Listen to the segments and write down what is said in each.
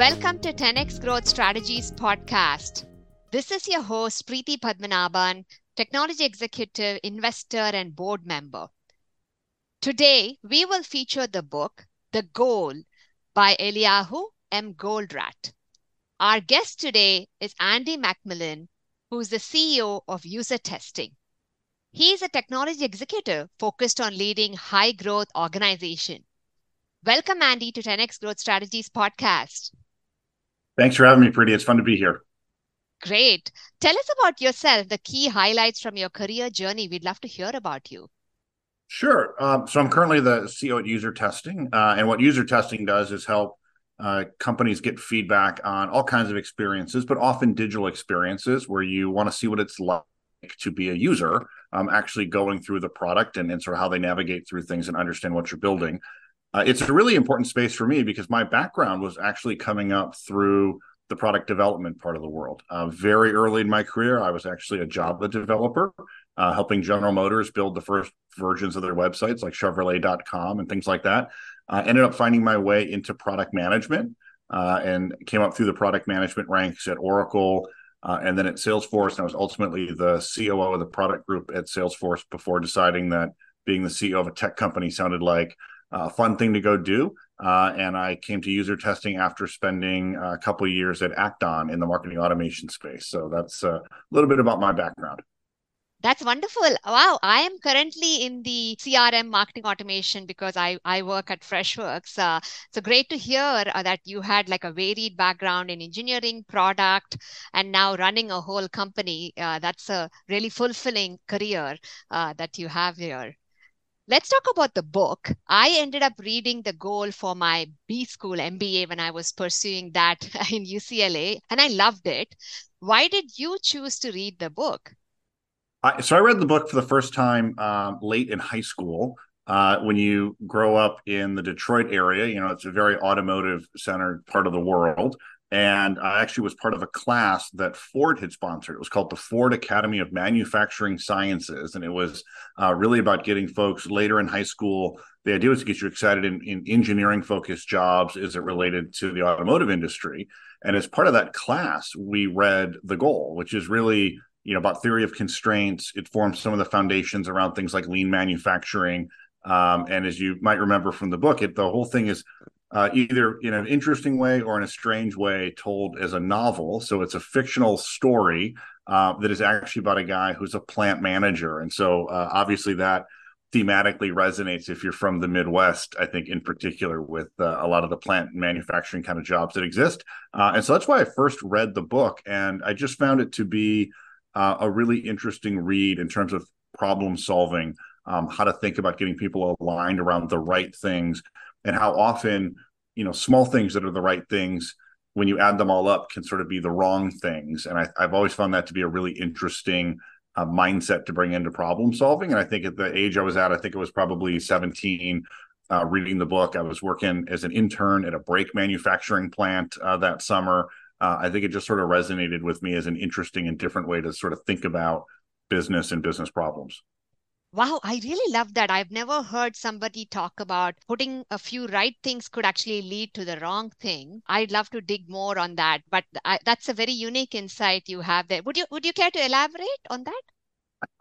Welcome to 10x Growth Strategies podcast. This is your host, Preethy Padmanabhan, technology executive, investor, and board member. Today, we will feature the book, The Goal by Eliyahu M. Goldratt. Our guest today is Andy MacMillan, who's the CEO of UserTesting. He is a technology executive focused on leading high growth organization. Welcome, Andy, to 10x Growth Strategies podcast. Thanks for having me, Preethy. It's fun to be here. Great. Tell us about yourself, the key highlights from your career journey. We'd love to hear about you. Sure. Um, so I'm currently the CEO at UserTesting. Uh, and what UserTesting does is help uh, companies get feedback on all kinds of experiences, but often digital experiences where you want to see what it's like to be a user um, actually going through the product and, and sort of how they navigate through things and understand what you're building. Uh, it's a really important space for me because my background was actually coming up through the product development part of the world. Uh, very early in my career, I was actually a Java developer, uh, helping General Motors build the first versions of their websites like Chevrolet.com and things like that. I ended up finding my way into product management uh, and came up through the product management ranks at Oracle, uh, and then at Salesforce, and I was ultimately the COO of the product group at Salesforce before deciding that being the CEO of a tech company sounded like a fun thing to go do. Uh, and I came to user testing after spending a couple years at Act-On in the marketing automation space. So that's a little bit about my background. That's wonderful. Wow. I am currently in the CRM marketing automation because I, I work at Freshworks. Uh, so great to hear uh, that you had like a varied background in engineering, product, and now running a whole company. Uh, that's a really fulfilling career uh, that you have here. Let's talk about the book. I ended up reading The Goal for my B school MBA when I was pursuing that in UCLA, and I loved it. Why did you choose to read the book? I, so I read the book for the first time um, late in high school. Uh, when you grow up in the Detroit area, you know it's a very automotive centered part of the world. And I actually was part of a class that Ford had sponsored. It was called the Ford Academy of Manufacturing Sciences, and it was uh, really about getting folks later in high school. The idea was to get you excited in, in engineering focused jobs as it related to the automotive industry. And as part of that class, we read The Goal, which is really you know about theory of constraints it forms some of the foundations around things like lean manufacturing um, and as you might remember from the book it the whole thing is uh, either in an interesting way or in a strange way told as a novel. So it's a fictional story uh, that is actually about a guy who's a plant manager. And so uh, obviously that thematically resonates if you're from the midwest i think in particular with uh, a lot of the plant manufacturing kind of jobs that exist. Uh, and so that's why i first read the book and i just found it to be uh, a really interesting read in terms of problem solving, um, how to think about getting people aligned around the right things, and how often you know small things that are the right things when you add them all up can sort of be the wrong things. And I, have always found that to be a really interesting uh, mindset to bring into problem solving. And I think at the age I was at, I think it was probably 17. Uh, reading the book, I was working as an intern at a brake manufacturing plant uh, that summer uh, I think it just sort of resonated with me as an interesting and different way to sort of think about business and business problems. Wow, I really love that. I've never heard somebody talk about putting a few right things could actually lead to the wrong thing. I'd love to dig more on that, but I, that's a very unique insight you have there. Would you would you care to elaborate on that?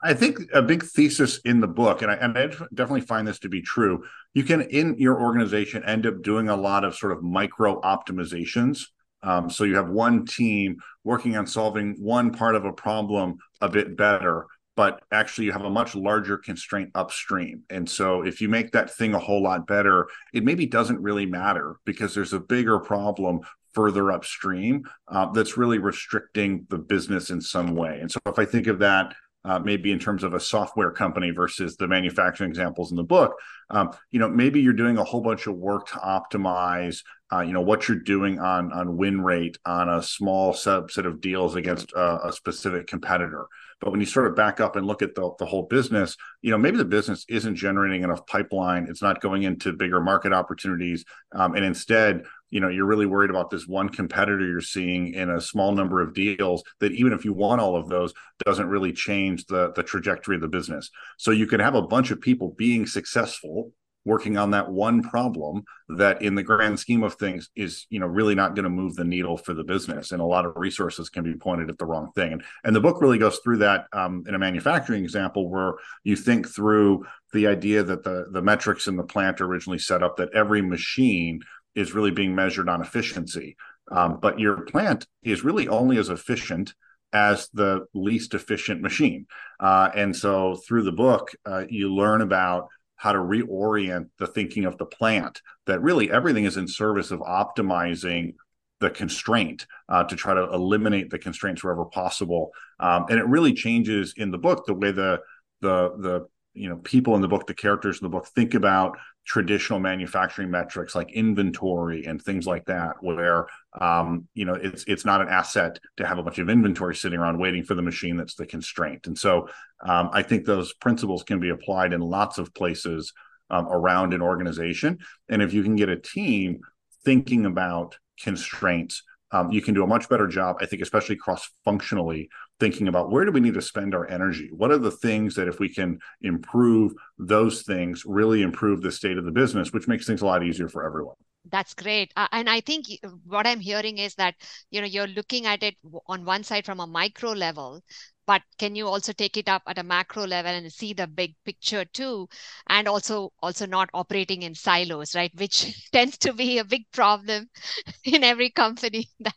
I think a big thesis in the book, and I, and I definitely find this to be true. You can, in your organization, end up doing a lot of sort of micro optimizations um, so you have one team working on solving one part of a problem a bit better, but actually you have a much larger constraint upstream. And so if you make that thing a whole lot better, it maybe doesn't really matter because there's a bigger problem further upstream uh, that's really restricting the business in some way. And so if I think of that uh, maybe in terms of a software company versus the manufacturing examples in the book um, you know maybe you're doing a whole bunch of work to optimize uh, you know what you're doing on on win rate on a small subset of deals against uh, a specific competitor. But when you sort of back up and look at the, the whole business you know maybe the business isn't generating enough pipeline. It's not going into bigger market opportunities. Um, and instead you know you're really worried about this one competitor you're seeing in a small number of deals that even if you want all of those doesn't really change the the trajectory of the business. So you can have a bunch of people being successful working on that one problem that in the grand scheme of things is you know really not going to move the needle for the business and a lot of resources can be pointed at the wrong thing and, and the book really goes through that um, in a manufacturing example where you think through the idea that the the metrics in the plant are originally set up that every machine is really being measured on efficiency um, but your plant is really only as efficient as the least efficient machine. Uh, and so through the book, uh, you learn about how to reorient the thinking of the plant, that really everything is in service of optimizing the constraint uh, to try to eliminate the constraints wherever possible. Um, and it really changes in the book the way the the the you know people in the book the characters in the book think about traditional manufacturing metrics like inventory and things like that where um, you know it's it's not an asset to have a bunch of inventory sitting around waiting for the machine that's the constraint and so um, i think those principles can be applied in lots of places um, around an organization and if you can get a team thinking about constraints um, you can do a much better job, I think, especially cross functionally, thinking about where do we need to spend our energy? What are the things that, if we can improve those things, really improve the state of the business, which makes things a lot easier for everyone? That's great. Uh, and I think what I'm hearing is that, you know, you're looking at it on one side from a micro level, but can you also take it up at a macro level and see the big picture too? And also also not operating in silos right? Which tends to be a big problem in every company that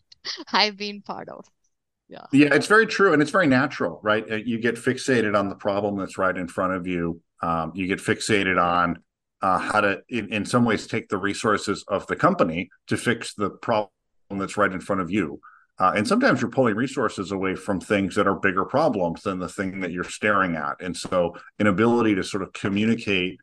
i've been part of. Yeah. Yeah it's very true and it's very natural right? Uh, you get fixated on the problem that's right in front of you. Um, you get fixated on uh, how to in, in some ways take the resources of the company to fix the problem that's right in front of you uh, and sometimes you're pulling resources away from things that are bigger problems than the thing that you're staring at. And so, an ability to sort of communicate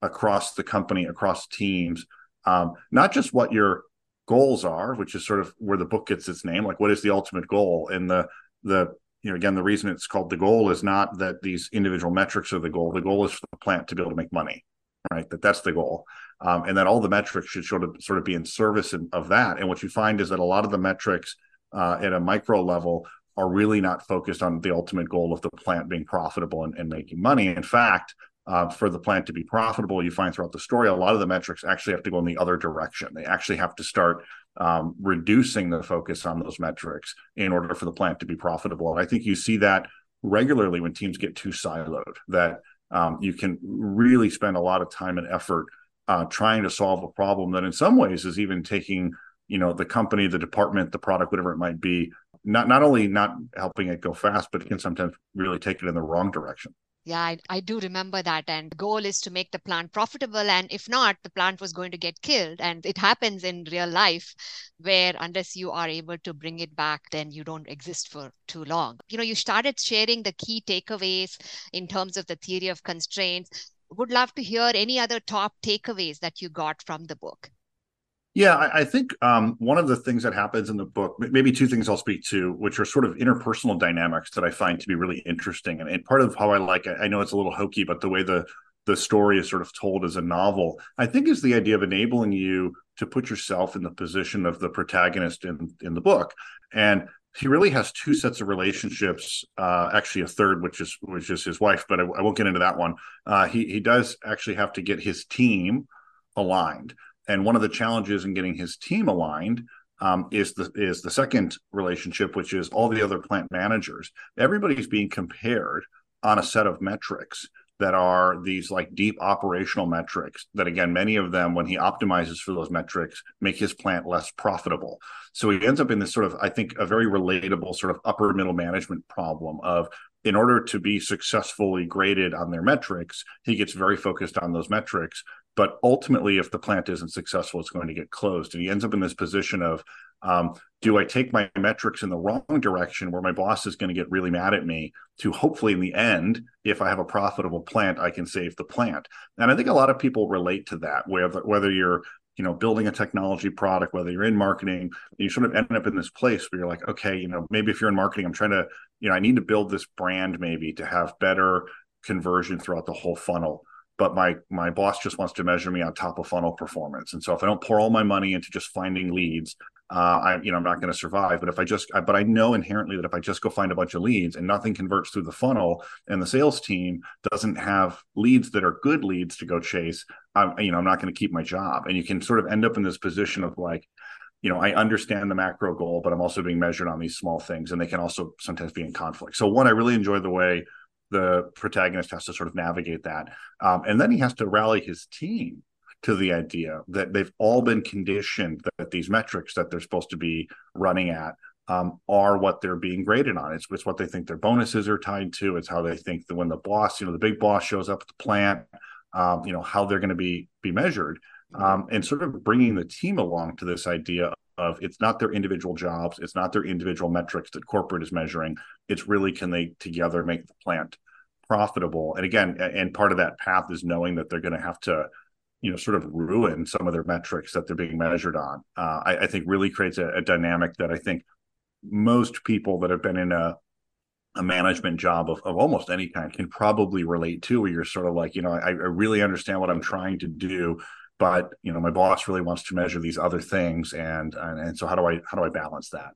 across the company, across teams, um, not just what your goals are, which is sort of where the book gets its name, like what is the ultimate goal? And the the you know again the reason it's called the goal is not that these individual metrics are the goal. The goal is for the plant to be able to make money, right? That that's the goal. Um, and that all the metrics should sort of sort of be in service of that. And what you find is that a lot of the metrics uh, at a micro level are really not focused on the ultimate goal of the plant being profitable and, and making money. In fact, uh, for the plant to be profitable, you find throughout the story, a lot of the metrics actually have to go in the other direction. They actually have to start um, reducing the focus on those metrics in order for the plant to be profitable. And I think you see that regularly when teams get too siloed, that um, you can really spend a lot of time and effort uh, trying to solve a problem that in some ways is even taking you know the company the department the product whatever it might be. Not not only not helping it go fast but it can sometimes really take it in the wrong direction yeah I, I do remember that and the goal is to make the plant profitable and if not the plant was going to get killed and it happens in real life where unless you are able to bring it back then you don't exist for too long. You know you started sharing the key takeaways in terms of the theory of constraints. Would love to hear any other top takeaways that you got from the book yeah, I, I think um, one of the things that happens in the book, maybe two things I'll speak to, which are sort of interpersonal dynamics that I find to be really interesting. And, and part of how I like it, I know it's a little hokey, but the way the the story is sort of told as a novel, I think is the idea of enabling you to put yourself in the position of the protagonist in in the book. And he really has two sets of relationships uh, actually a third which is which is his wife but i, I won't get into that one uh, he he does actually have to get his team aligned and one of the challenges in getting his team aligned um, is the is the second relationship, which is all the other plant managers. Everybody's being compared on a set of metrics that are these like deep operational metrics that again many of them when he optimizes for those metrics make his plant less profitable so he ends up in this sort of i think a very relatable sort of upper middle management problem of in order to be successfully graded on their metrics he gets very focused on those metrics but ultimately if the plant isn't successful it's going to get closed. And he ends up in this position of um, do i take my metrics in the wrong direction where my boss is going to get really mad at me to hopefully in the end if i have a profitable plant i can save the plant? And i think a lot of people relate to that whether whether you're you know building a technology product whether you're in marketing you sort of end up in this place where you're like okay you know maybe if you're in marketing i'm trying to you know i need to build this brand maybe to have better conversion throughout the whole funnel but my my boss just wants to measure me on top of funnel performance and so if i don't pour all my money into just finding leads uh, I, you know, I'm not going to survive. But if I just, I, but I know inherently that if I just go find a bunch of leads and nothing converts through the funnel, and the sales team doesn't have leads that are good leads to go chase, I'm, you know, I'm not going to keep my job. And you can sort of end up in this position of like, you know, I understand the macro goal, but I'm also being measured on these small things, and they can also sometimes be in conflict. So, one, I really enjoy the way the protagonist has to sort of navigate that, um, and then he has to rally his team to the idea that they've all been conditioned that these metrics that they're supposed to be running at um, are what they're being graded on. It's, it's what they think their bonuses are tied to. It's how they think that when the boss, you know, the big boss shows up at the plant, um, you know, how they're going to be be measured, um, and sort of bringing the team along to this idea of it's not their individual jobs, it's not their individual metrics that corporate is measuring. It's really can they together make the plant profitable. And again, and part of that path is knowing that they're going to have to you know sort of ruin some of their metrics that they're being measured on uh, I, I, think really creates a, a, dynamic that i think most people that have been in a a management job of, of almost any kind can probably relate to where you're sort of like you know I, I really understand what i'm trying to do but you know my boss really wants to measure these other things and and, and so how do i how do i balance that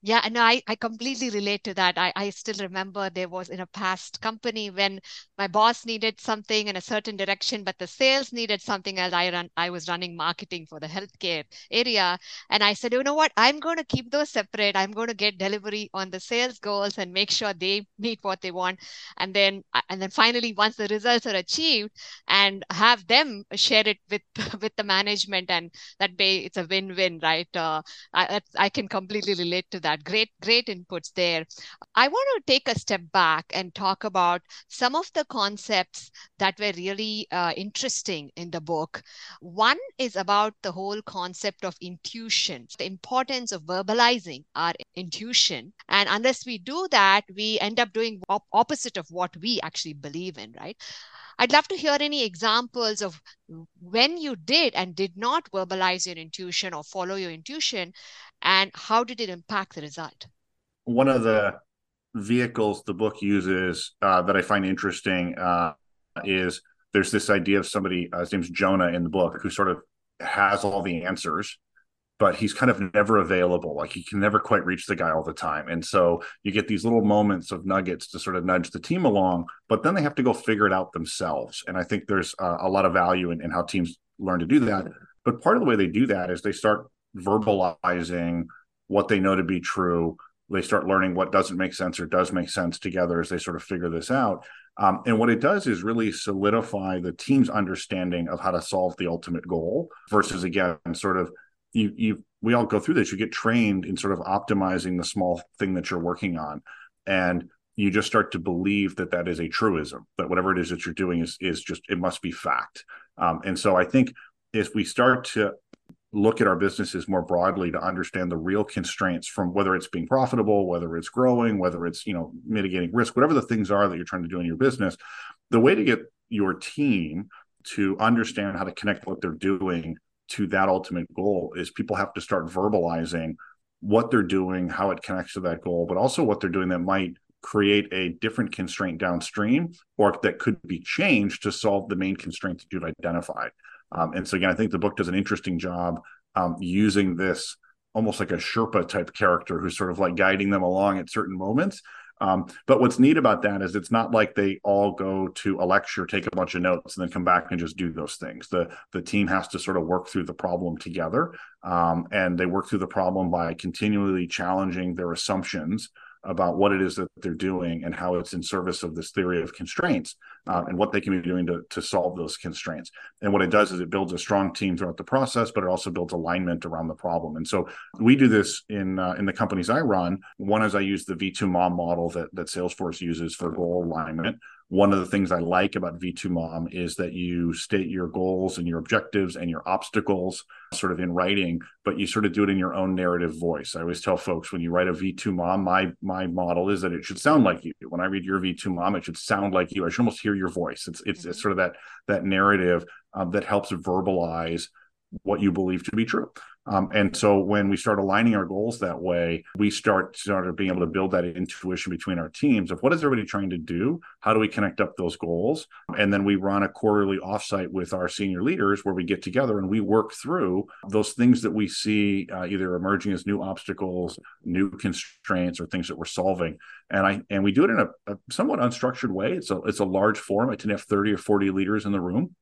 yeah, and I, I completely relate to that. I, I still remember there was in a past company when my boss needed something in a certain direction, but the sales needed something else. I run I was running marketing for the healthcare area. And I said, you know what? I'm going to keep those separate. I'm going to get delivery on the sales goals and make sure they meet what they want. And then and then finally, once the results are achieved and have them share it with with the management and that way it's a win-win, right? Uh, I, I can completely relate to that that. Great, great inputs there. I want to take a step back and talk about some of the concepts that were really uh, interesting in the book. One is about the whole concept of intuition, the importance of verbalizing our intuition. And unless we do that, we end up doing op- opposite of what we actually believe in, right? I'd love to hear any examples of when you did and did not verbalize your intuition or follow your intuition, and how did it impact the result? One of the vehicles the book uses uh, that I find interesting uh, is there's this idea of somebody, uh, his name's Jonah in the book, who sort of has all the answers but he's kind of never available. Like he can never quite reach the guy all the time. And so you get these little moments of nuggets to sort of nudge the team along, but then they have to go figure it out themselves. And I think there's uh, a lot of value in, in how teams learn to do that. But part of the way they do that is they start verbalizing what they know to be true. They start learning what doesn't make sense or does make sense together as they sort of figure this out. Um, and what it does is really solidify the team's understanding of how to solve the ultimate goal versus, again, sort of you you we all go through this you get trained in sort of optimizing the small thing that you're working on and you just start to believe that that is a truism that whatever it is that you're doing is is just it must be fact um, and so i think if we start to look at our businesses more broadly to understand the real constraints from whether it's being profitable whether it's growing whether it's you know mitigating risk whatever the things are that you're trying to do in your business the way to get your team to understand how to connect what they're doing to that ultimate goal is people have to start verbalizing what they're doing, how it connects to that goal, but also what they're doing that might create a different constraint downstream or that could be changed to solve the main constraint that you've identified. Um, and so, again, I think the book does an interesting job um, using this almost like a Sherpa type character who's sort of like guiding them along at certain moments um, but what's neat about that is it's not like they all go to a lecture, take a bunch of notes, and then come back and just do those things. The the team has to sort of work through the problem together, um, and they work through the problem by continually challenging their assumptions about what it is that they're doing and how it's in service of this theory of constraints uh, and what they can be doing to, to solve those constraints. And what it does is it builds a strong team throughout the process, but it also builds alignment around the problem. And so we do this in uh, in the companies I run. One is I use the V2 MOM model that that Salesforce uses for goal alignment one of the things I like about V2 MOM is that you state your goals and your objectives and your obstacles sort of in writing, but you sort of do it in your own narrative voice. I always tell folks when you write a V2 MOM, my my model is that it should sound like you. When I read your V2 MOM, it should sound like you. I should almost hear your voice. It's it's, it's mm-hmm. sort of that that narrative um, that helps verbalize what you believe to be true. Um, and so when we start aligning our goals that way, we start started being able to build that intuition between our teams of what is everybody trying to do? How do we connect up those goals? And then we run a quarterly offsite with our senior leaders where we get together and we work through those things that we see uh, either emerging as new obstacles, new constraints, or things that we're solving. And I and we do it in a, a somewhat unstructured way. It's a it's a large forum. I tend to have 30 or 40 leaders in the room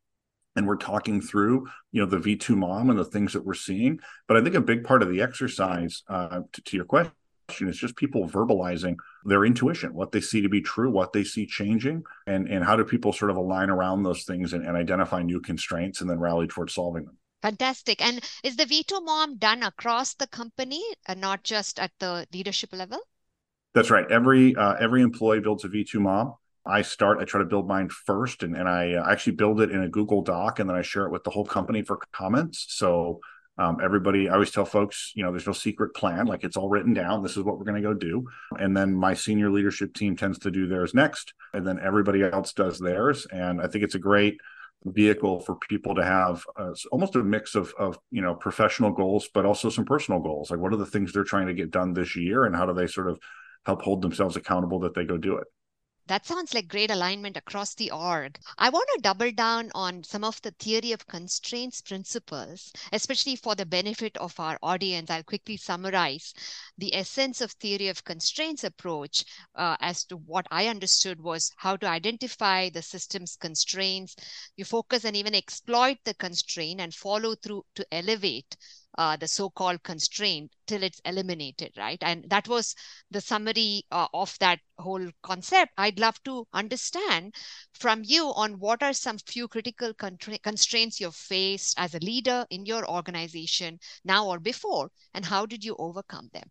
and we're talking through you know the v2 mom and the things that we're seeing. But i think a big part of the exercise uh, to, to, your question is just people verbalizing their intuition what they see to be true what they see changing and and how do people sort of align around those things and, and identify new constraints and then rally towards solving them. Fantastic. And is the v2 mom done across the company and not just at the leadership level? That's right. Every uh, every employee builds a v2 mom I start, I try to build mine first, and, and I uh, actually build it in a Google Doc, and then I share it with the whole company for comments. So um, everybody, I always tell folks, you know, there's no secret plan. Like it's all written down. This is what we're going to go do. And then my senior leadership team tends to do theirs next, and then everybody else does theirs. And I think it's a great vehicle for people to have uh, almost a mix of, of you know professional goals, but also some personal goals. Like what are the things they're trying to get done this year, and how do they sort of help hold themselves accountable that they go do it. That sounds like great alignment across the org. I want to double down on some of the theory of constraints principles, especially for the benefit of our audience. I'll quickly summarize the essence of theory of constraints approach uh, as to what I understood was how to identify the system's constraints. You focus and even exploit the constraint and follow through to elevate uh, the so-called constraint till it's eliminated right? And that was the summary uh, of that whole concept. I'd love to understand from you on what are some few critical constraints you've faced as a leader in your organization now or before and how did you overcome them?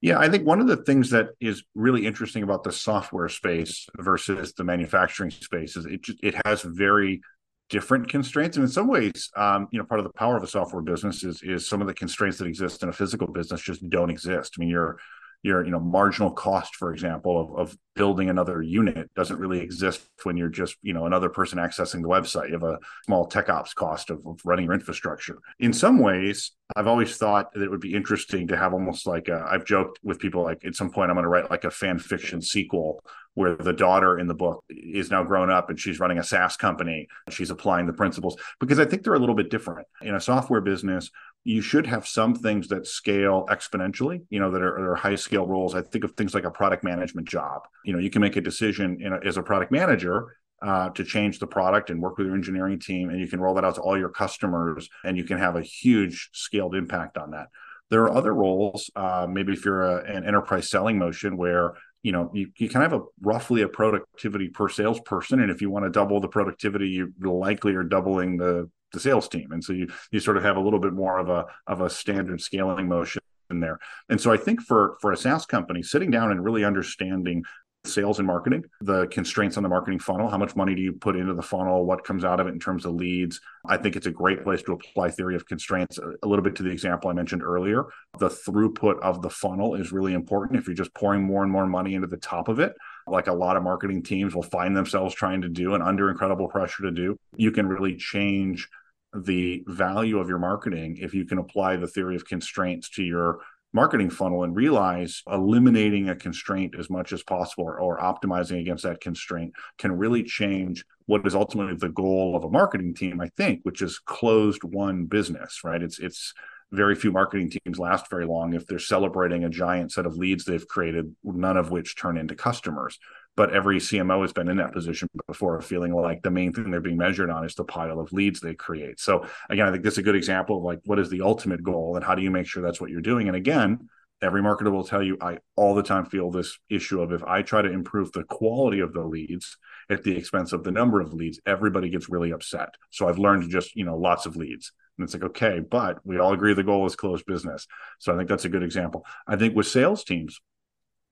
Yeah, I think one of the things that is really interesting about the software space versus the manufacturing space is it it has very different constraints. And in some ways, um, you know, part of the power of a software business is is some of the constraints that exist in a physical business just don't exist. I mean, you're your you know marginal cost for example of, of building another unit doesn't really exist when you're just you know another person accessing the website you have a small tech ops cost of, of running your infrastructure in some ways i've always thought that it would be interesting to have almost like i have joked with people like at some point i'm going to write like a fan fiction sequel where the daughter in the book is now grown up and she's running a SaaS company. She's applying the principles because I think they're a little bit different. In a software business, you should have some things that scale exponentially, you know, that are, are, high scale roles. I think of things like a product management job. You know, you can make a decision a, as a product manager uh, to change the product and work with your engineering team, and you can roll that out to all your customers, and you can have a huge scaled impact on that. There are other roles, uh, maybe if you're a, an enterprise selling motion where you know you, you of have a roughly a productivity per salesperson and if you want to double the productivity you likely are doubling the the sales team. And so you you sort of have a little bit more of a of a standard scaling motion in there. And so i think for for a saas company sitting down and really understanding sales and marketing, the constraints on the marketing funnel. How much money do you put into the funnel? What comes out of it in terms of leads? I think it's a great place to apply theory of constraints. A little bit to the example I mentioned earlier. The throughput of the funnel is really important. If you're just pouring more and more money into the top of it, like a lot of marketing teams will find themselves trying to do and under incredible pressure to do, you can really change the value of your marketing if you can apply the theory of constraints to your marketing funnel and realize eliminating a constraint as much as possible or, or, optimizing against that constraint can really change what is ultimately the goal of a marketing team i think which is closed won business right? It's it's very few marketing teams last very long. If they're celebrating a giant set of leads they've created none of which turn into customers but every CMO has been in that position before, feeling like the main thing they're being measured on is the pile of leads they create. So again, I think this is a good example of like what is the ultimate goal and how do you make sure that's what you're doing. And again, every marketer will tell you I all the time feel this issue of if I try to improve the quality of the leads at the expense of the number of leads, everybody gets really upset. So I've learned just, you know, lots of leads. And it's like, okay, but we all agree the goal is close business. So I think that's a good example. I think with sales teams,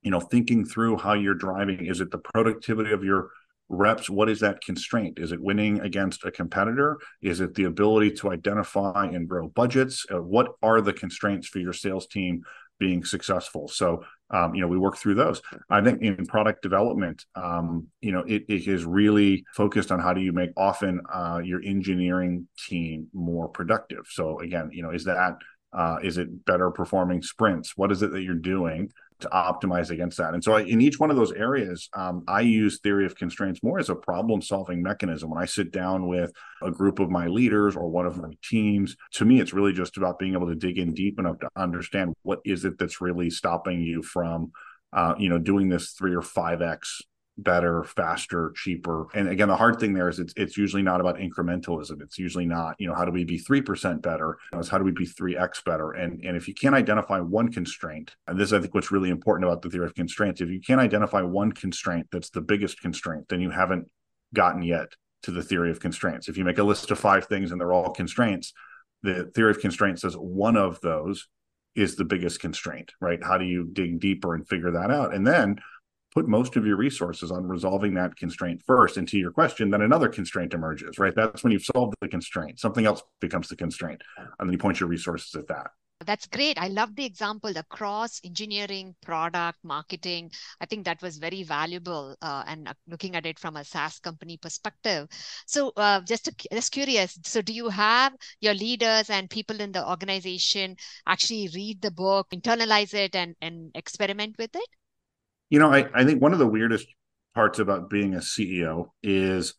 you know thinking through how you're driving is it the productivity of your reps what is that constraint is it winning against a competitor is it the ability to identify and grow budgets uh, what are the constraints for your sales team being successful so um, you know, we work through those. I think in product development, um, you know, it, it, is really focused on how do you make often uh, your engineering team more productive. So again, you know, is that uh, is it better performing sprints? What is it that you're doing to optimize against that? And so, I, in each one of those areas, um, I use theory of constraints more as a problem solving mechanism. When I sit down with a group of my leaders or one of my teams, to me, it's really just about being able to dig in deep enough to understand what is it that's really stopping you from, uh, you know, doing this three or five x better, faster, cheaper. And again, the hard thing there is it's it's usually not about incrementalism. It's usually not, you know, how do we be 3% better? It's how do we be 3x better? And and if you can't identify one constraint, and this I think what's really important about the theory of constraints, if you can't identify one constraint that's the biggest constraint, then you haven't gotten yet to the theory of constraints. If you make a list of five things and they're all constraints, the theory of constraints says one of those is the biggest constraint, right? How do you dig deeper and figure that out? And then put most of your resources on resolving that constraint first. And to your question, then another constraint emerges, right? That's when you've solved the constraint. Something else becomes the constraint. And then you point your resources at that. That's great. I love the example, across engineering, product, marketing. I think that was very valuable uh, and uh, looking at it from a SaaS company perspective. So uh, just, to, just curious, so do you have your leaders and people in the organization actually read the book, internalize it and, and experiment with it? You know, I, I think one of the weirdest parts about being a CEO is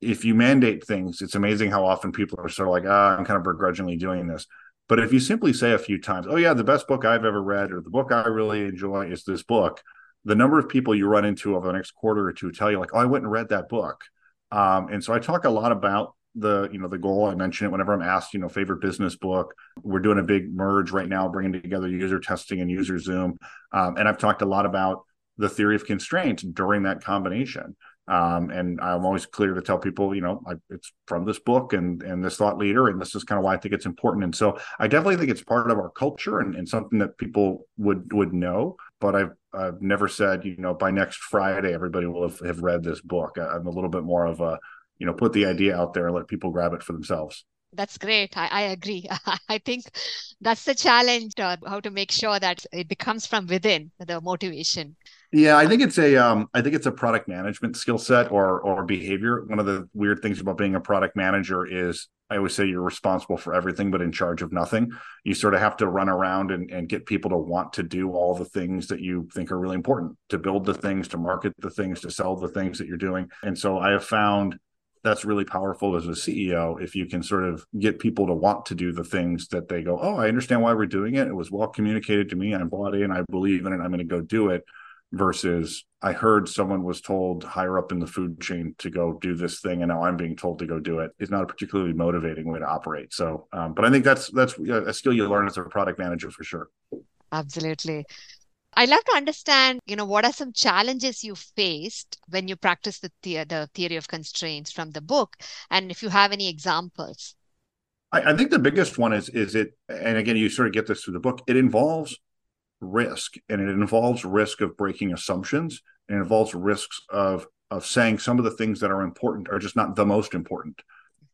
if you mandate things, it's amazing how often people are sort of like, ah, I'm kind of begrudgingly doing this. But if you simply say a few times, oh, yeah, the best book I've ever read or the book I really enjoy is this book, the number of people you run into over the next quarter or two tell you, like, oh, I went and read that book. Um, and so I talk a lot about the you know the goal i mention it whenever i'm asked you know favorite business book we're doing a big merge right now bringing together user testing and UserZoom um, and i've talked a lot about the theory of constraints during that combination. Um, and I'm always clear to tell people, you know, I, it's from this book and and this thought leader, and this is kind of why I think it's important. And so I definitely think it's part of our culture and, and something that people would would know. But I've I've never said, you know, by next Friday everybody will have, have read this book. I'm a little bit more of a, you know, put the idea out there and let people grab it for themselves that's great. I, I agree. I think that's the challenge uh, how to make sure that it becomes from within the motivation. Yeah, I think it's a um, I think it's a product management skill set or or behavior. One of the weird things about being a product manager is I always say you're responsible for everything but in charge of nothing. You sort of have to run around and, and get people to want to do all the things that you think are really important, to build the things, to market the things, to sell the things that you're doing. And so I have found that's really powerful as a CEO if you can sort of get people to want to do the things that they go, Oh, I understand why we're doing it. It was well communicated to me. I'm bought in, I believe in it, I'm going to go do it versus I heard someone was told higher up in the food chain to go do this thing, and now I'm being told to go do it. Is not a particularly motivating way to operate. So, um, but I think that's that's a skill you learn as a product manager for sure. Absolutely. I'd love to understand, you know, what are some challenges you faced when you practice the, the, the theory of constraints from the book, and if you have any examples. I, I think the biggest one is is it, and again, you sort of get this through the book. It involves risk and it involves risk of breaking assumptions and it involves risks of of saying some of the things that are important are just not the most important.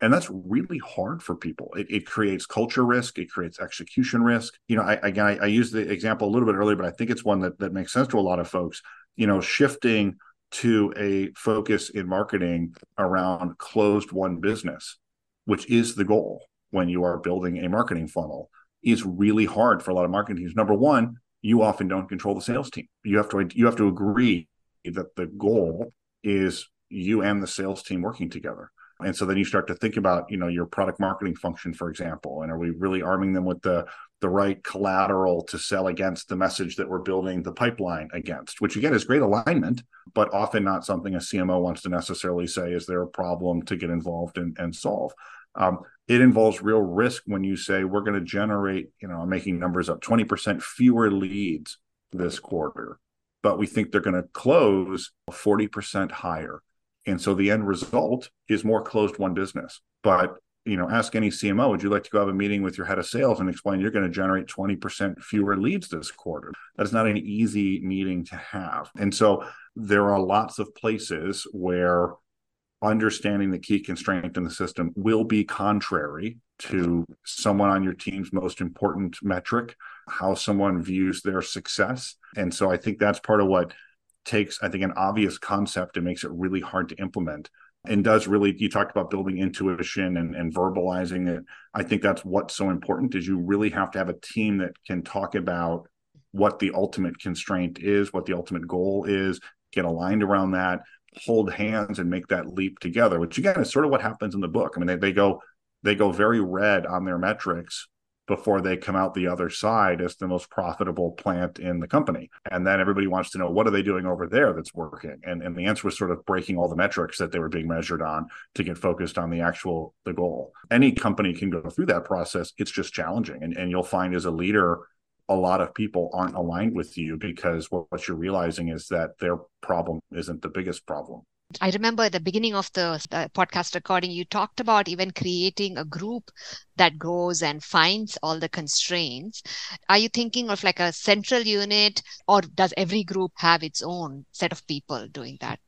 And that's really hard for people. It, it creates culture risk it creates execution risk. You know i again I, I used the example a little bit earlier but i think it's one that, that makes sense to a lot of folks. You know shifting to a focus in marketing around closed won business which is the goal when you are building a marketing funnel is really hard for a lot of marketing teams. Number one you often don't control the sales team. You have to you have to agree that the goal is you and the sales team working together. And so then you start to think about, you know, your product marketing function, for example, and are we really arming them with the the right collateral to sell against the message that we're building the pipeline against, which again is great alignment, but often not something a CMO wants to necessarily say is there a problem to get involved in and solve. Um, it involves real risk when you say we're going to generate, you know, I'm making numbers up 20% fewer leads this quarter, but we think they're going to close 40% higher. And so the end result is more closed won business. But you know, ask any CMO, would you like to go have a meeting with your head of sales and explain you're going to generate 20% fewer leads this quarter? That is not an easy meeting to have. And so there are lots of places where understanding the key constraint in the system will be contrary to someone on your team's most important metric how someone views their success. And so I think that's part of what takes, I think, an obvious concept and makes it really hard to implement and does really you talked about building intuition and, and verbalizing it i think that's what's so important is you really have to have a team that can talk about what the ultimate constraint is what the ultimate goal is get aligned around that hold hands and make that leap together which again is sort of what happens in the book i mean they, they go they go very red on their metrics before they come out the other side as the most profitable plant in the company. And then everybody wants to know what are they doing over there that's working? And and the answer was sort of breaking all the metrics that they were being measured on to get focused on the actual the goal. Any company can go through that process. It's just challenging. And and you'll find as a leader a lot of people aren't aligned with you because what, what you're realizing is that their problem isn't the biggest problem. I remember at the beginning of the podcast recording, you talked about even creating a group that goes and finds all the constraints. Are you thinking of like a central unit, or does every group have its own set of people doing that?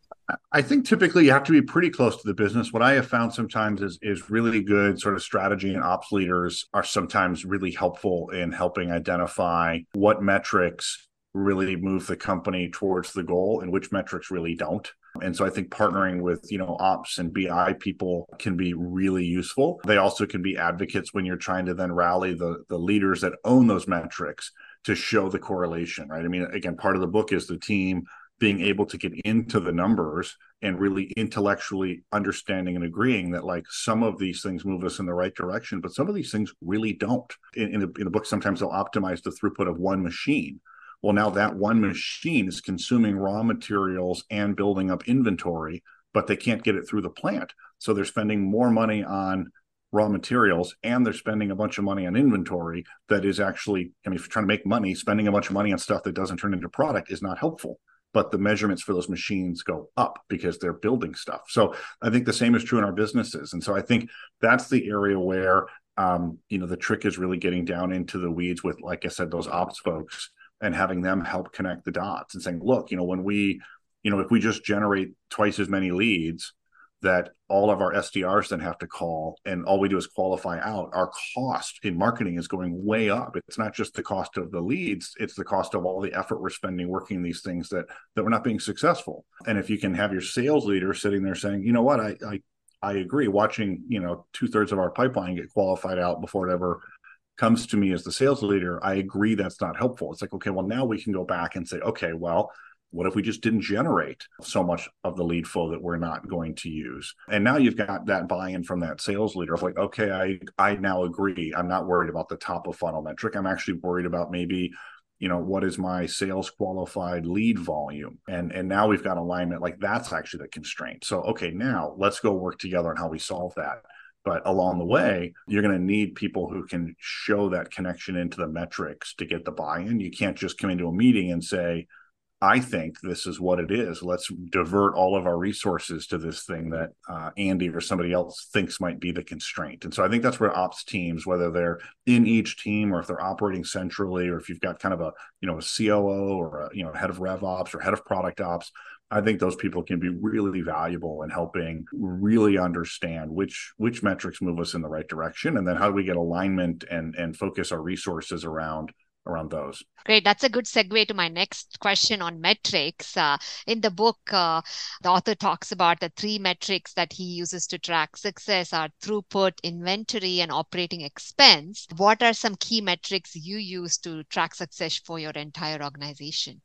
I think typically you have to be pretty close to the business. What I have found sometimes is is really good sort of strategy and ops leaders are sometimes really helpful in helping identify what metrics really move the company towards the goal and which metrics really don't. And so I think partnering with, you know, ops and BI people can be really useful. They also can be advocates when you're trying to then rally the the leaders that own those metrics to show the correlation, right? I mean, again, part of the book is the team being able to get into the numbers and really intellectually understanding and agreeing that like some of these things move us in the right direction, but some of these things really don't. In, in, in the book, sometimes they'll optimize the throughput of one machine well, now that one machine is consuming raw materials and building up inventory, but they can't get it through the plant. So they're spending more money on raw materials and they're spending a bunch of money on inventory that is actually, I mean, if you're trying to make money, spending a bunch of money on stuff that doesn't turn into product is not helpful. But the measurements for those machines go up because they're building stuff. So I think the same is true in our businesses. And so I think that's the area where um, you know the trick is really getting down into the weeds with, like I said, those ops folks and having them help connect the dots and saying, look, you know, when we, you know, if we just generate twice as many leads that all of our SDRs then have to call and all we do is qualify out, our cost in marketing is going way up. It's not just the cost of the leads, it's the cost of all the effort we're spending working these things that that we're not being successful. And if you can have your sales leader sitting there saying, you know what, I I I agree. Watching, you know, two thirds of our pipeline get qualified out before it ever comes to me as the sales leader, I agree that's not helpful. It's like, okay, well, now we can go back and say, okay, well, what if we just didn't generate so much of the lead flow that we're not going to use? And now you've got that buy-in from that sales leader of like, okay, I I now agree. I'm not worried about the top of funnel metric. I'm actually worried about maybe, you know, what is my sales qualified lead volume? And and now we've got alignment. Like that's actually the constraint. So okay, now let's go work together on how we solve that. But along the way, you're going to need people who can show that connection into the metrics to get the buy in. You can't just come into a meeting and say, I think this is what it is. Let's divert all of our resources to this thing that uh, Andy or somebody else thinks might be the constraint. And so I think that's where ops teams, whether they're in each team or if they're operating centrally, or if you've got kind of a you know a COO or a you know head of Rev Ops or head of Product Ops, I think those people can be really valuable in helping really understand which which metrics move us in the right direction, and then how do we get alignment and and focus our resources around around those. Great. That's a good segue to my next question on metrics. Uh, in the book, uh, the author talks about the three metrics that he uses to track success are throughput, inventory, and operating expense. What are some key metrics you use to track success for your entire organization?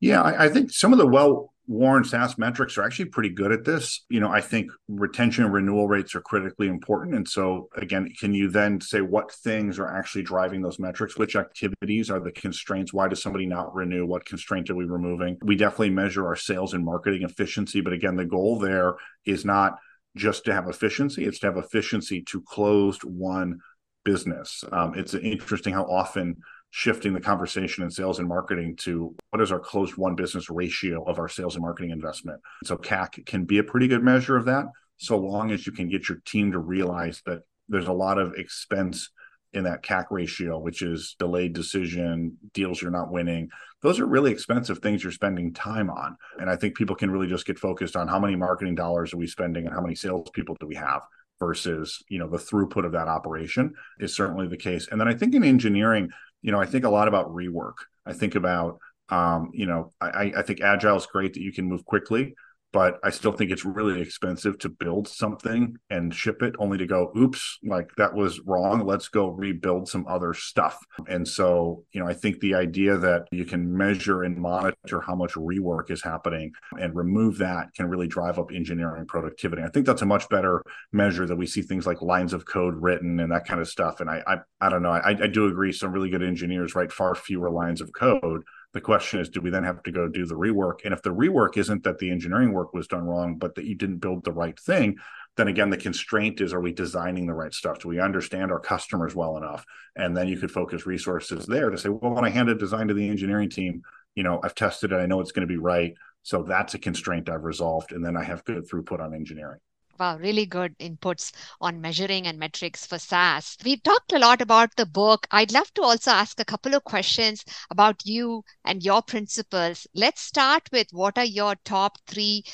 Yeah, I, I think some of the well Warren SaaS metrics are actually pretty good at this. You know, I think retention and renewal rates are critically important. And so, again, can you then say what things are actually driving those metrics? Which activities are the constraints? Why does somebody not renew? What constraint are we removing? We definitely measure our sales and marketing efficiency. But again, the goal there is not just to have efficiency, it's to have efficiency to closed won business. Um, it's interesting how often shifting the conversation in sales and marketing to what is our closed won business ratio of our sales and marketing investment. So CAC can be a pretty good measure of that, so long as you can get your team to realize that there's a lot of expense in that CAC ratio, which is delayed decision, deals you're not winning. Those are really expensive things you're spending time on. And I think people can really just get focused on how many marketing dollars are we spending and how many salespeople do we have versus, you know, the throughput of that operation is certainly the case. And then I think in engineering, you know, I think a lot about rework. I think about, um, you know, I, I think agile is great that you can move quickly, but I still think it's really expensive to build something and ship it only to go, oops, like that was wrong. Let's go rebuild some other stuff. And so, you know, I think the idea that you can measure and monitor how much rework is happening and remove that can really drive up engineering productivity. I think that's a much better measure that we see things like lines of code written and that kind of stuff. And I, I, I don't know. I, I do agree. Some really good engineers write far fewer lines of code the question is, do we then have to go do the rework? And if the rework isn't that the engineering work was done wrong, but that you didn't build the right thing, then again, the constraint is, are we designing the right stuff? Do we understand our customers well enough? And then you could focus resources there to say, well, when I hand a design to the engineering team, you know, I've tested it, I know it's going to be right. So that's a constraint I've resolved. And then I have good throughput on engineering. Wow, really good inputs on measuring and metrics for SaaS. We've talked a lot about the book. I'd love to also ask a couple of questions about you and your principles. Let's start with what are your top three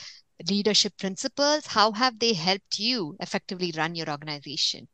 leadership principles? How have they helped you effectively run your organization?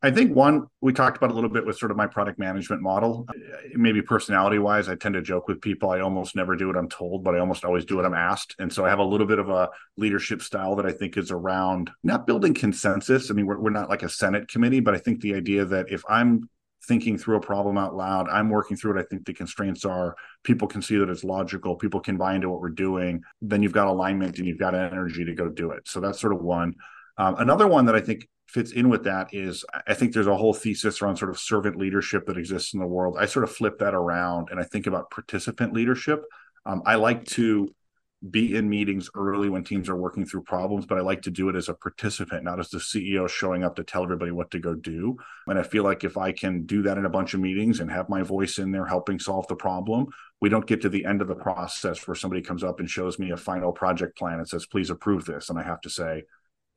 I think one we talked about a little bit with sort of my product management model. Maybe personality wise, I tend to joke with people. I almost never do what I'm told, but I almost always do what I'm asked. And so I have a little bit of a leadership style that I think is around not building consensus. I mean, we're, we're not like a Senate committee, but I think the idea that if I'm thinking through a problem out loud, I'm working through it. I think the constraints are people can see that it's logical, people can buy into what we're doing. Then you've got alignment and you've got energy to go do it. So that's sort of one. Um, another one that I think fits in with that is I think there's a whole thesis around sort of servant leadership that exists in the world. I sort of flip that around and I think about participant leadership. Um, I like to be in meetings early when teams are working through problems, but I like to do it as a participant, not as the CEO showing up to tell everybody what to go do. And I feel like if I can do that in a bunch of meetings and have my voice in there helping solve the problem, we don't get to the end of the process where somebody comes up and shows me a final project plan and says, please approve this. And I have to say,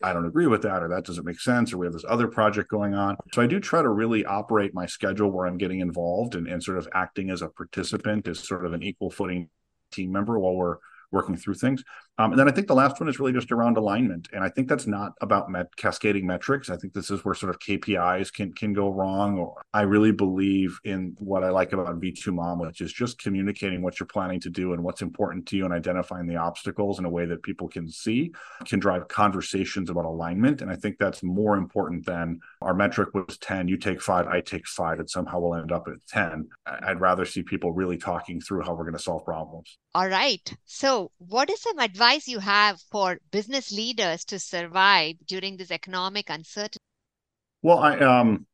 I don't agree with that, or that doesn't make sense, or we have this other project going on. So I do try to really operate my schedule where I'm getting involved and, and sort of acting as a participant, as sort of an equal footing team member while we're working through things. Um, and then I think the last one is really just around alignment, and I think that's not about met- cascading metrics. I think this is where sort of KPIs can can go wrong. Or I really believe in what I like about V2 MOM, which is just communicating what you're planning to do and what's important to you, and identifying the obstacles in a way that people can see, can drive conversations about alignment. And I think that's more important than our metric was 10, you take five, I take five, and somehow we'll end up at 10. I'd rather see people really talking through how we're going to solve problems. All right. So, what is some advice? Advice you have for business leaders to survive during this economic uncertainty? Well, I um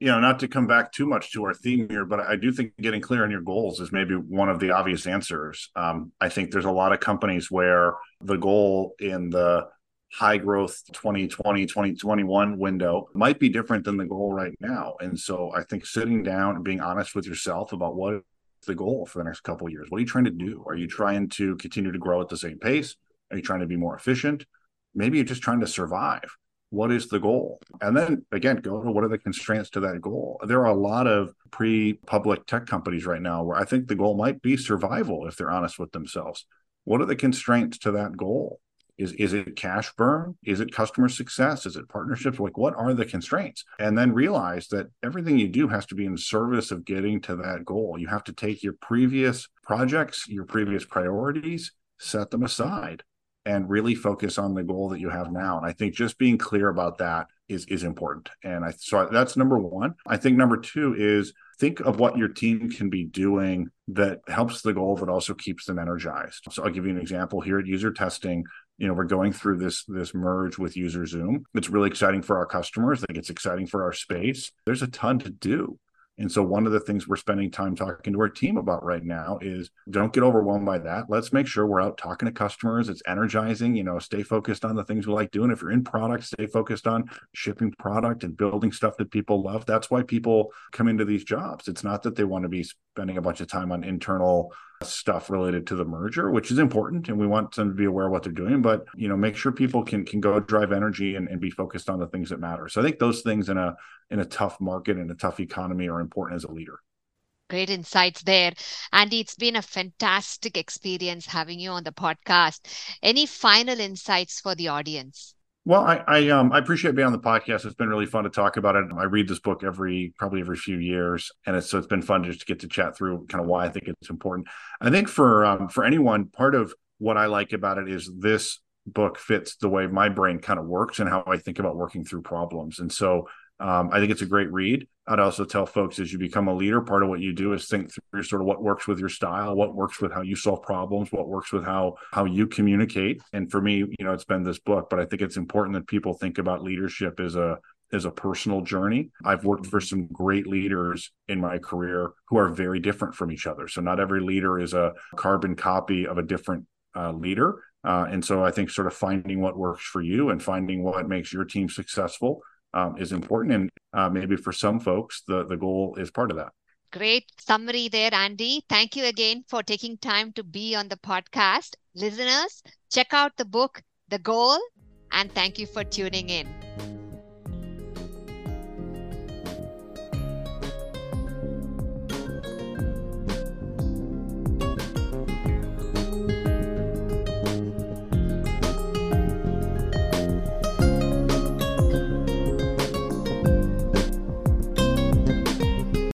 you know, not to come back too much to our theme here, but I do think getting clear on your goals is maybe one of the obvious answers. Um, I think there's a lot of companies where the goal in the high growth 2020 2021 window might be different than the goal right now and so i think sitting down and being honest with yourself about what the goal for the next couple years? What are you trying to do? Are you trying to continue to grow at the same pace? Are you trying to be more efficient? Maybe you're just trying to survive. What is the goal? And then again, go to what are the constraints to that goal? There are a lot of pre public tech companies right now where I think the goal might be survival if they're honest with themselves. What are the constraints to that goal? Is is it cash burn? Is it customer success? Is it partnerships? Like what are the constraints? And then realize that everything you do has to be in service of getting to that goal. You have to take your previous projects, your previous priorities, set them aside and really focus on the goal that you have now. And I think just being clear about that is is important. And I so that's number 1. I think number 2 is think of what your team can be doing that helps the goal but also keeps them energized. So I'll give you an example here at UserTesting you know we're going through this this merge with UserZoom it's really exciting for our customers i think it's exciting for our space there's a ton to do and so one of the things we're spending time talking to our team about right now is don't get overwhelmed by that. Let's make sure we're out talking to customers. It's energizing, you know, stay focused on the things we like doing. If you're in product, stay focused on shipping product and building stuff that people love. That's why people come into these jobs. It's not that they want to be spending a bunch of time on internal stuff related to the merger, which is important, and we want them to be aware of what they're doing. But you know, make sure people can can go drive energy and, and be focused on the things that matter. So I think those things in a in a tough market and a tough economy are important as a leader. Great insights there. Andy, it's been a fantastic experience having you on the podcast. Any final insights for the audience? Well, I I, um, I appreciate being on the podcast. It's been really fun to talk about it. I read this book every probably every few years, and it's so it's been fun just to get to chat through kind of why I think it's important. I think for um, for anyone, part of what I like about it is this book fits the way my brain kind of works and how I think about working through problems. And so um, I think it's a great read. I'd also tell folks as you become a leader, part of what you do is think through sort of what works with your style, what works with how you solve problems, what works with how how you communicate. And for me, you know, it's been this book, but I think it's important that people think about leadership as a as a personal journey. I've worked for some great leaders in my career who are very different from each other. So not every leader is a carbon copy of a different uh, leader. Uh, and so I think sort of finding what works for you and finding what makes your team successful um, is important. And uh, maybe for some folks, the, the goal is part of that. Great summary there, Andy. Thank you again for taking time to be on the podcast. Listeners, check out the book, The Goal, and thank you for tuning in.